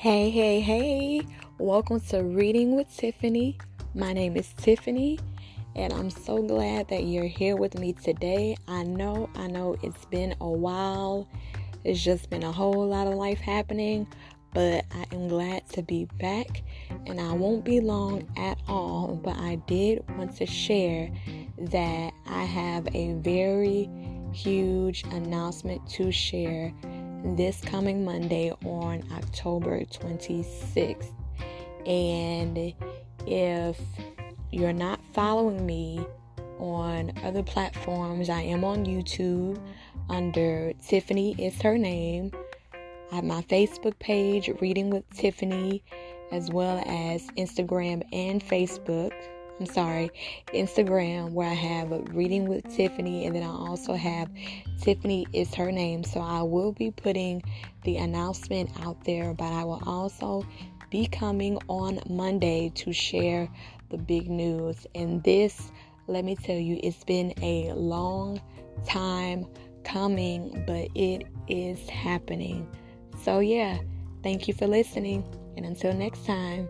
Hey, hey, hey. Welcome to Reading with Tiffany. My name is Tiffany, and I'm so glad that you're here with me today. I know, I know it's been a while. It's just been a whole lot of life happening, but I am glad to be back, and I won't be long at all. But I did want to share that I have a very huge announcement to share this coming Monday on October 26th. And if you're not following me on other platforms, I am on YouTube under Tiffany is her name. I have my Facebook page, Reading with Tiffany, as well as Instagram and Facebook. I'm sorry, Instagram where I have Reading with Tiffany, and then I also have Tiffany is her name. So I will be putting the announcement out there, but I will also be coming on Monday to share the big news. And this, let me tell you, it's been a long time coming, but it is happening. So, yeah, thank you for listening. And until next time.